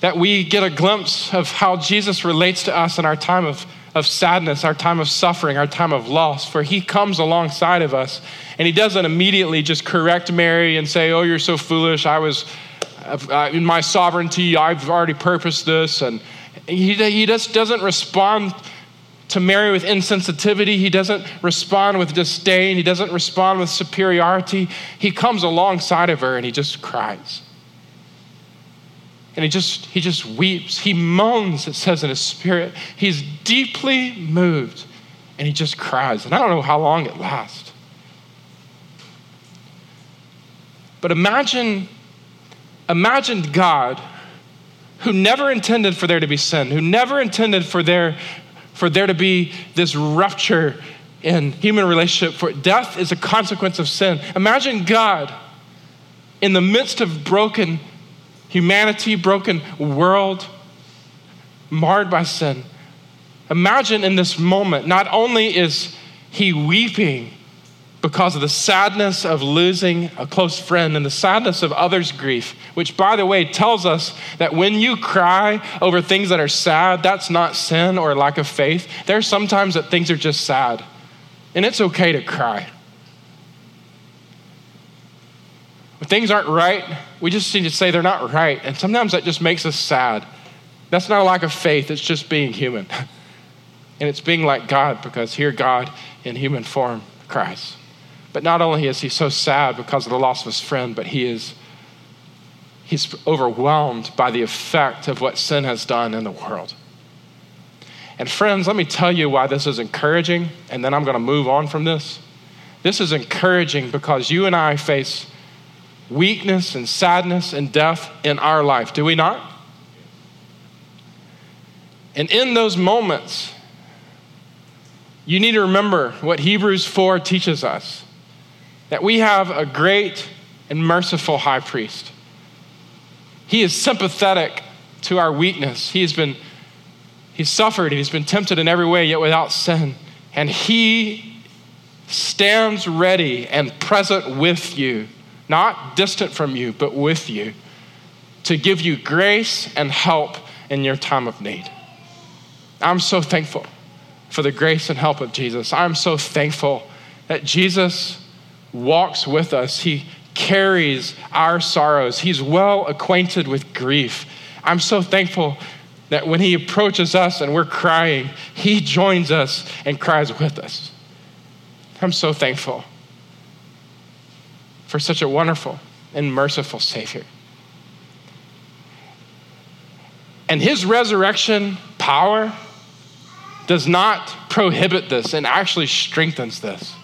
that we get a glimpse of how Jesus relates to us in our time of, of sadness, our time of suffering, our time of loss. For he comes alongside of us and he doesn't immediately just correct Mary and say, Oh, you're so foolish. I was uh, in my sovereignty, I've already purposed this. And he, he just doesn't respond to Mary with insensitivity. He doesn't respond with disdain. He doesn't respond with superiority. He comes alongside of her and he just cries and he just he just weeps. He moans it says in his spirit. He's deeply moved and he just cries. And i don't know how long it lasts. But imagine imagine god who never intended for there to be sin who never intended for there for there to be this rupture in human relationship for death is a consequence of sin. Imagine god in the midst of broken humanity, broken world, marred by sin. Imagine in this moment, not only is he weeping because of the sadness of losing a close friend and the sadness of others' grief, which, by the way, tells us that when you cry over things that are sad, that's not sin or lack of faith. There are sometimes that things are just sad, and it's okay to cry. When things aren't right, we just need to say they're not right. And sometimes that just makes us sad. That's not a lack of faith, it's just being human. and it's being like God because here God in human form cries. But not only is he so sad because of the loss of his friend, but he is he's overwhelmed by the effect of what sin has done in the world. And friends, let me tell you why this is encouraging, and then I'm going to move on from this. This is encouraging because you and I face weakness and sadness and death in our life, do we not? And in those moments, you need to remember what Hebrews 4 teaches us that we have a great and merciful high priest. He is sympathetic to our weakness. He has been he's suffered, and he's been tempted in every way yet without sin, and he stands ready and present with you not distant from you, but with you, to give you grace and help in your time of need. I'm so thankful for the grace and help of Jesus. I'm so thankful that Jesus walks with us. He carries our sorrows. He's well acquainted with grief. I'm so thankful that when He approaches us and we're crying, He joins us and cries with us. I'm so thankful for such a wonderful and merciful Savior. And his resurrection power does not prohibit this and actually strengthens this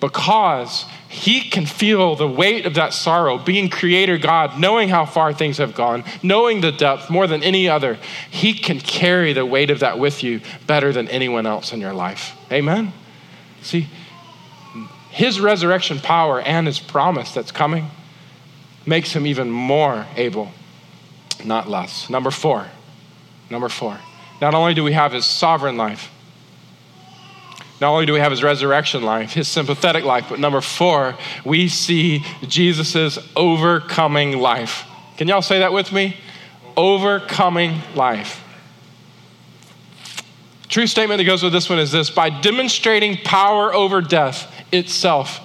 because he can feel the weight of that sorrow, being creator God, knowing how far things have gone, knowing the depth more than any other. He can carry the weight of that with you better than anyone else in your life. Amen? See, his resurrection power and his promise that's coming makes him even more able, not less. Number four. Number four. Not only do we have his sovereign life, not only do we have his resurrection life, his sympathetic life, but number four, we see Jesus' overcoming life. Can y'all say that with me? Overcoming life. True statement that goes with this one is this by demonstrating power over death, itself.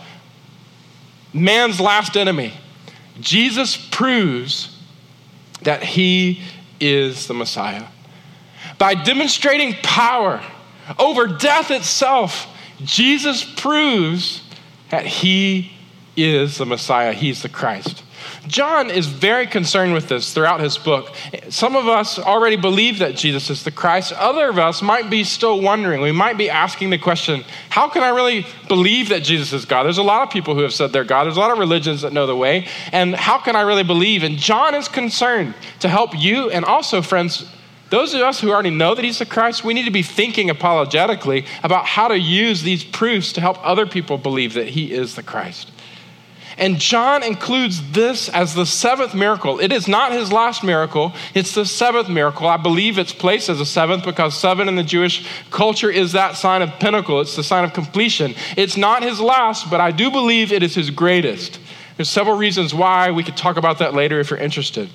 Man's last enemy. Jesus proves that he is the Messiah. By demonstrating power over death itself, Jesus proves that he is the Messiah, he's the Christ. John is very concerned with this throughout his book. Some of us already believe that Jesus is the Christ. Other of us might be still wondering. We might be asking the question, how can I really believe that Jesus is God? There's a lot of people who have said they're God. There's a lot of religions that know the way. And how can I really believe? And John is concerned to help you and also, friends, those of us who already know that he's the Christ, we need to be thinking apologetically about how to use these proofs to help other people believe that he is the Christ. And John includes this as the seventh miracle. It is not his last miracle, it's the seventh miracle. I believe it's placed as a seventh because seven in the Jewish culture is that sign of pinnacle, it's the sign of completion. It's not his last, but I do believe it is his greatest. There's several reasons why. We could talk about that later if you're interested.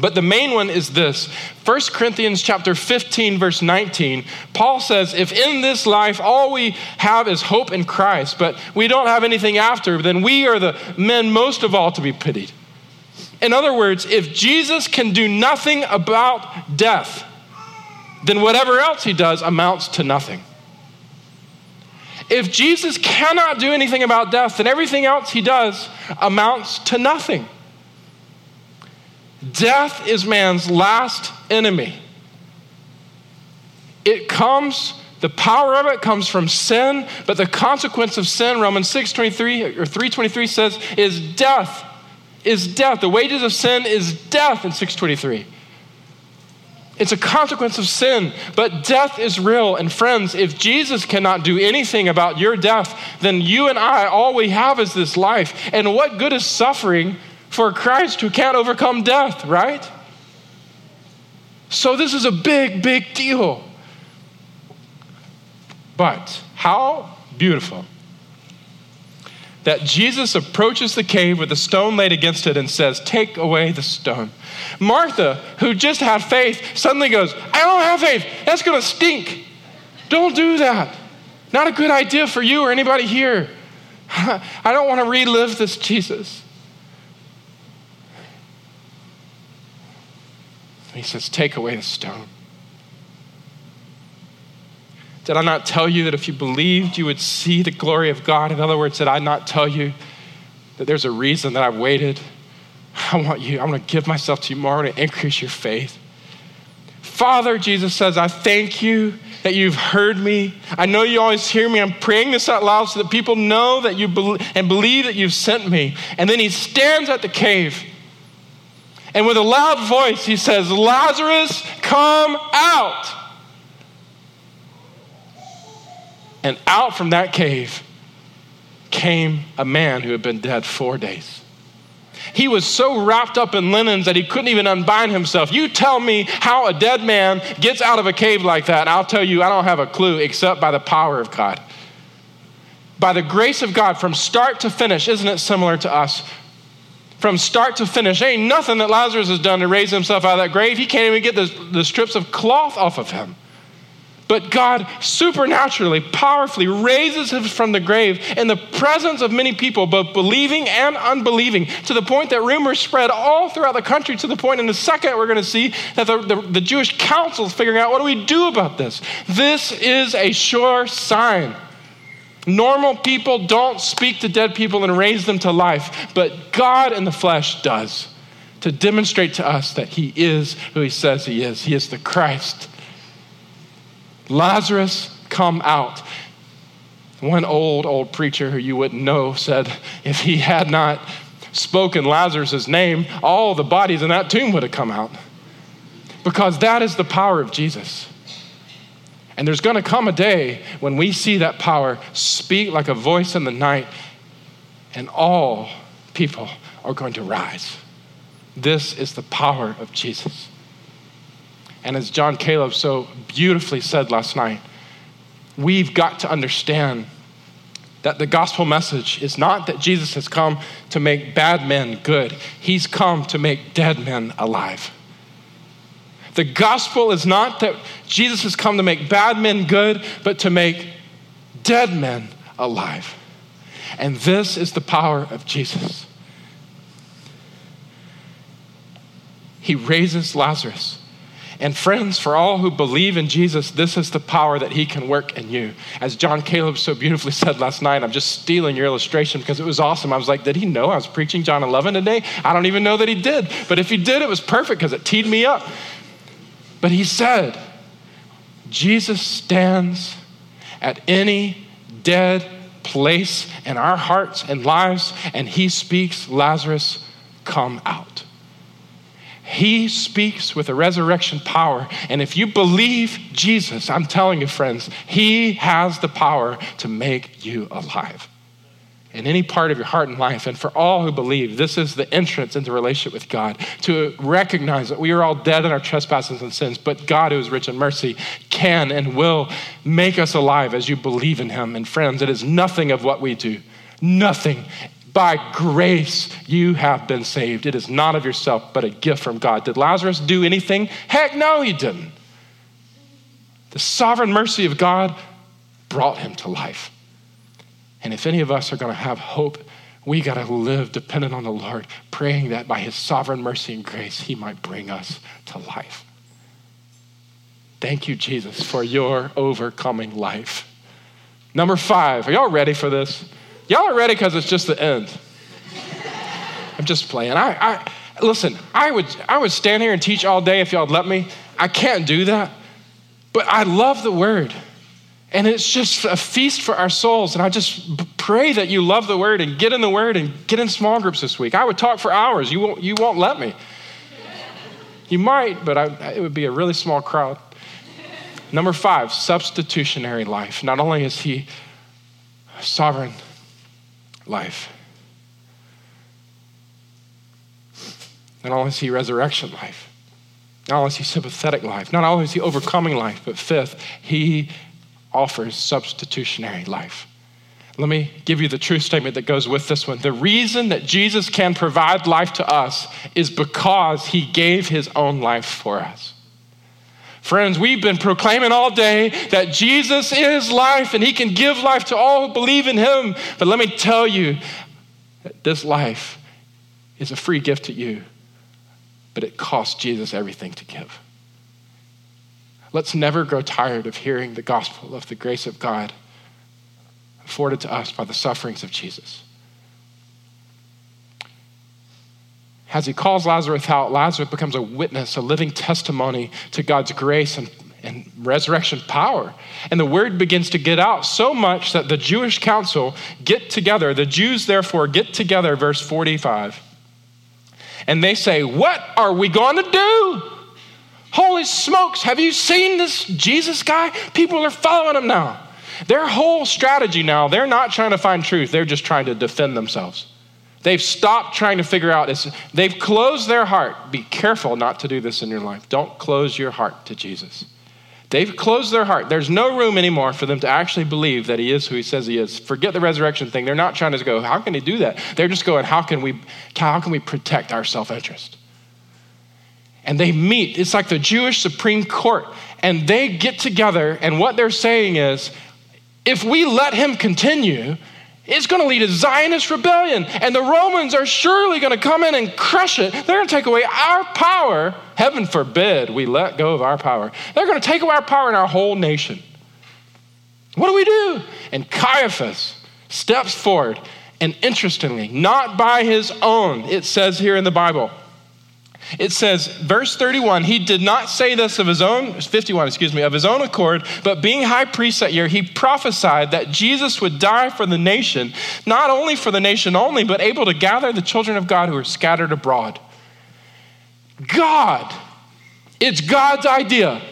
But the main one is this. 1 Corinthians chapter 15 verse 19. Paul says, "If in this life all we have is hope in Christ, but we don't have anything after, then we are the men most of all to be pitied." In other words, if Jesus can do nothing about death, then whatever else he does amounts to nothing. If Jesus cannot do anything about death, then everything else he does amounts to nothing. Death is man's last enemy. It comes, the power of it comes from sin, but the consequence of sin, Romans 6:23 or 3:23 says, is death. Is death. The wages of sin is death in 623. It's a consequence of sin, but death is real. And friends, if Jesus cannot do anything about your death, then you and I, all we have is this life. And what good is suffering for Christ who can't overcome death, right? So this is a big, big deal. But how beautiful that Jesus approaches the cave with a stone laid against it and says, Take away the stone. Martha, who just had faith, suddenly goes, I don't have faith. That's going to stink. Don't do that. Not a good idea for you or anybody here. I don't want to relive this, Jesus. He says, Take away the stone. Did I not tell you that if you believed, you would see the glory of God? In other words, did I not tell you that there's a reason that I've waited? I want you, I'm going to give myself to you more to increase your faith. Father, Jesus says, I thank you that you've heard me. I know you always hear me. I'm praying this out loud so that people know that you believe and believe that you've sent me. And then he stands at the cave and with a loud voice, he says, Lazarus, come out. And out from that cave came a man who had been dead four days. He was so wrapped up in linens that he couldn't even unbind himself. You tell me how a dead man gets out of a cave like that. I'll tell you, I don't have a clue except by the power of God. By the grace of God, from start to finish, isn't it similar to us? From start to finish. There ain't nothing that Lazarus has done to raise himself out of that grave. He can't even get the, the strips of cloth off of him. But God supernaturally, powerfully raises him from the grave in the presence of many people, both believing and unbelieving, to the point that rumors spread all throughout the country. To the point in a second, we're going to see that the, the, the Jewish council is figuring out what do we do about this? This is a sure sign Normal people don't speak to dead people and raise them to life, but God in the flesh does to demonstrate to us that He is who He says He is. He is the Christ. Lazarus, come out. One old, old preacher who you wouldn't know said if he had not spoken Lazarus' name, all the bodies in that tomb would have come out. Because that is the power of Jesus. And there's going to come a day when we see that power speak like a voice in the night, and all people are going to rise. This is the power of Jesus. And as John Caleb so beautifully said last night, we've got to understand that the gospel message is not that Jesus has come to make bad men good, he's come to make dead men alive. The gospel is not that Jesus has come to make bad men good, but to make dead men alive. And this is the power of Jesus. He raises Lazarus. And friends, for all who believe in Jesus, this is the power that he can work in you. As John Caleb so beautifully said last night, I'm just stealing your illustration because it was awesome. I was like, did he know I was preaching John 11 today? I don't even know that he did. But if he did, it was perfect because it teed me up. But he said, Jesus stands at any dead place in our hearts and lives, and he speaks, Lazarus, come out. He speaks with a resurrection power. And if you believe Jesus, I'm telling you, friends, He has the power to make you alive in any part of your heart and life. And for all who believe, this is the entrance into relationship with God to recognize that we are all dead in our trespasses and sins, but God, who is rich in mercy, can and will make us alive as you believe in Him. And friends, it is nothing of what we do, nothing. By grace, you have been saved. It is not of yourself, but a gift from God. Did Lazarus do anything? Heck no, he didn't. The sovereign mercy of God brought him to life. And if any of us are going to have hope, we got to live dependent on the Lord, praying that by his sovereign mercy and grace, he might bring us to life. Thank you, Jesus, for your overcoming life. Number five, are y'all ready for this? Y'all are ready because it's just the end. I'm just playing. I, I listen, I would I would stand here and teach all day if y'all would let me. I can't do that. But I love the word. And it's just a feast for our souls. And I just pray that you love the word and get in the word and get in small groups this week. I would talk for hours. You won't, you won't let me. You might, but I, it would be a really small crowd. Number five, substitutionary life. Not only is he sovereign life, not only is he resurrection life, not only is he sympathetic life, not only is he overcoming life, but fifth, he offers substitutionary life. Let me give you the true statement that goes with this one. The reason that Jesus can provide life to us is because he gave his own life for us. Friends, we've been proclaiming all day that Jesus is life and he can give life to all who believe in him. But let me tell you that this life is a free gift to you, but it costs Jesus everything to give. Let's never grow tired of hearing the gospel of the grace of God afforded to us by the sufferings of Jesus. As he calls Lazarus out, Lazarus becomes a witness, a living testimony to God's grace and, and resurrection power. And the word begins to get out so much that the Jewish council get together. The Jews, therefore, get together, verse 45. And they say, What are we going to do? Holy smokes, have you seen this Jesus guy? People are following him now. Their whole strategy now, they're not trying to find truth, they're just trying to defend themselves. They've stopped trying to figure out, it's, they've closed their heart. Be careful not to do this in your life. Don't close your heart to Jesus. They've closed their heart. There's no room anymore for them to actually believe that he is who he says he is. Forget the resurrection thing. They're not trying to go, how can he do that? They're just going, how can we, how can we protect our self interest? And they meet. It's like the Jewish Supreme Court. And they get together, and what they're saying is if we let him continue, it's going to lead to Zionist rebellion, and the Romans are surely going to come in and crush it. They're going to take away our power. Heaven forbid we let go of our power. They're going to take away our power in our whole nation. What do we do? And Caiaphas steps forward, and interestingly, not by his own, it says here in the Bible, it says, verse 31, he did not say this of his own, 51, excuse me, of his own accord, but being high priest that year, he prophesied that Jesus would die for the nation, not only for the nation only, but able to gather the children of God who are scattered abroad. God, it's God's idea,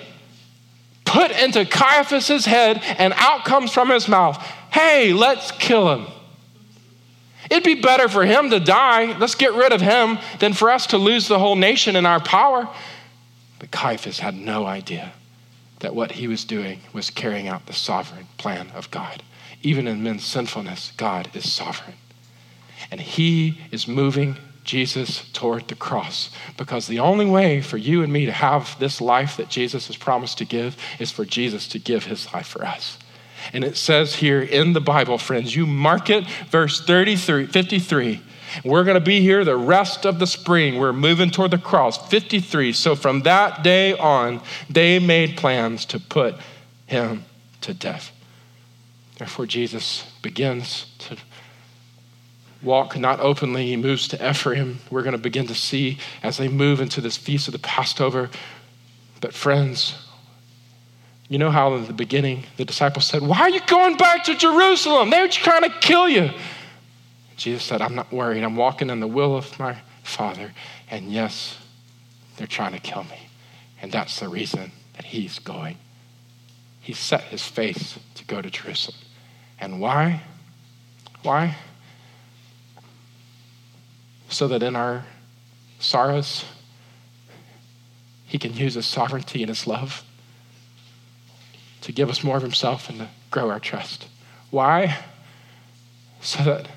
put into Caiaphas's head, and out comes from his mouth, hey, let's kill him. It'd be better for him to die. Let's get rid of him than for us to lose the whole nation in our power. But Caiaphas had no idea that what he was doing was carrying out the sovereign plan of God. Even in men's sinfulness, God is sovereign. And he is moving Jesus toward the cross because the only way for you and me to have this life that Jesus has promised to give is for Jesus to give his life for us. And it says here in the Bible, friends, you mark it, verse 33, 53. We're going to be here the rest of the spring. We're moving toward the cross, 53. So from that day on, they made plans to put him to death. Therefore, Jesus begins to walk not openly. He moves to Ephraim. We're going to begin to see as they move into this feast of the Passover. But, friends, you know how in the beginning the disciples said, Why are you going back to Jerusalem? They're trying to kill you. Jesus said, I'm not worried. I'm walking in the will of my Father. And yes, they're trying to kill me. And that's the reason that he's going. He set his face to go to Jerusalem. And why? Why? So that in our sorrows, he can use his sovereignty and his love to give us more of himself and to grow our trust. Why? So that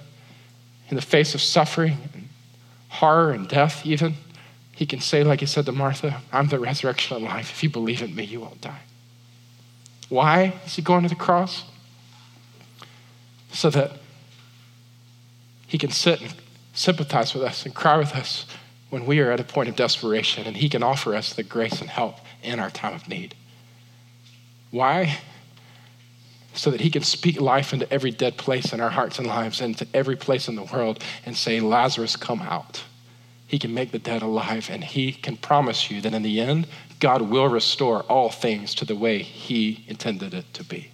in the face of suffering and horror and death, even, he can say, like he said to Martha, I'm the resurrection and life. If you believe in me, you won't die. Why is he going to the cross? So that he can sit and sympathize with us and cry with us when we are at a point of desperation, and he can offer us the grace and help in our time of need. Why? So that he can speak life into every dead place in our hearts and lives and to every place in the world and say, Lazarus, come out. He can make the dead alive, and he can promise you that in the end, God will restore all things to the way he intended it to be.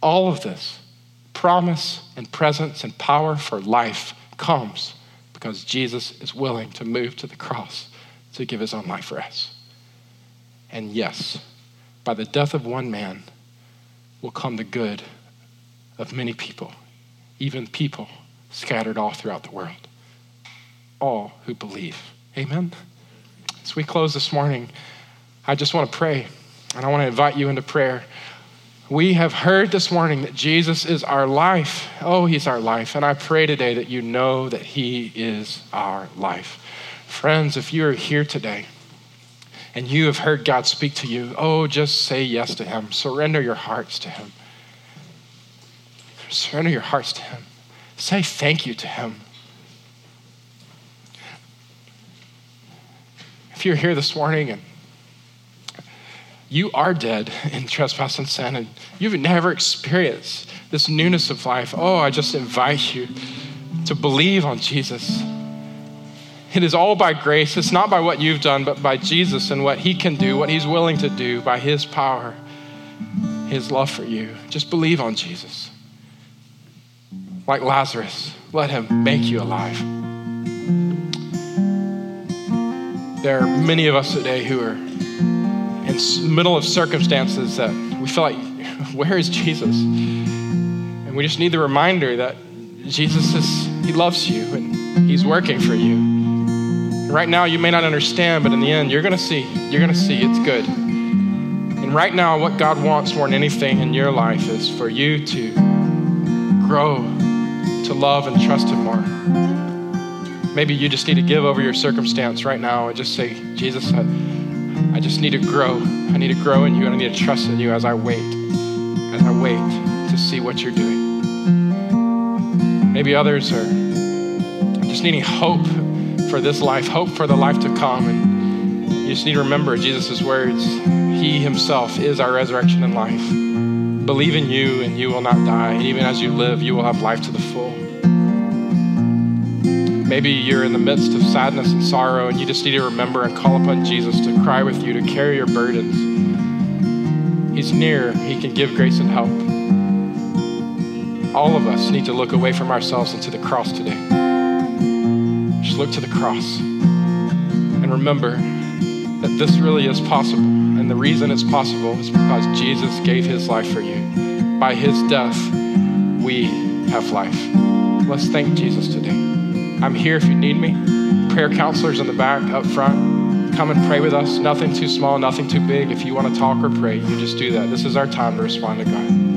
All of this promise and presence and power for life comes because Jesus is willing to move to the cross to give his own life for us. And yes, by the death of one man will come the good of many people, even people scattered all throughout the world. All who believe. Amen. As we close this morning, I just want to pray, and I want to invite you into prayer. We have heard this morning that Jesus is our life. Oh, he's our life. And I pray today that you know that he is our life. Friends, if you are here today, and you have heard God speak to you, oh, just say yes to Him. Surrender your hearts to Him. Surrender your hearts to Him. Say thank you to Him. If you're here this morning and you are dead in trespass and sin, and you've never experienced this newness of life, oh, I just invite you to believe on Jesus it is all by grace. It's not by what you've done, but by Jesus and what He can do, what He's willing to do by His power, His love for you. Just believe on Jesus. Like Lazarus, let Him make you alive. There are many of us today who are in the middle of circumstances that we feel like, where is Jesus? And we just need the reminder that Jesus is, He loves you and He's working for you. Right now, you may not understand, but in the end, you're going to see. You're going to see it's good. And right now, what God wants more than anything in your life is for you to grow, to love and trust Him more. Maybe you just need to give over your circumstance right now and just say, Jesus, I, I just need to grow. I need to grow in you and I need to trust in you as I wait, as I wait to see what you're doing. Maybe others are just needing hope for this life, hope for the life to come. And you just need to remember Jesus' words He Himself is our resurrection and life. Believe in you, and you will not die. And even as you live, you will have life to the full. Maybe you're in the midst of sadness and sorrow, and you just need to remember and call upon Jesus to cry with you, to carry your burdens. He's near, He can give grace and help. All of us need to look away from ourselves into the cross today look to the cross and remember that this really is possible. And the reason it's possible is because Jesus gave his life for you. By his death, we have life. Let's thank Jesus today. I'm here if you need me. Prayer counselors in the back, up front. Come and pray with us. Nothing too small, nothing too big. If you want to talk or pray, you just do that. This is our time to respond to God.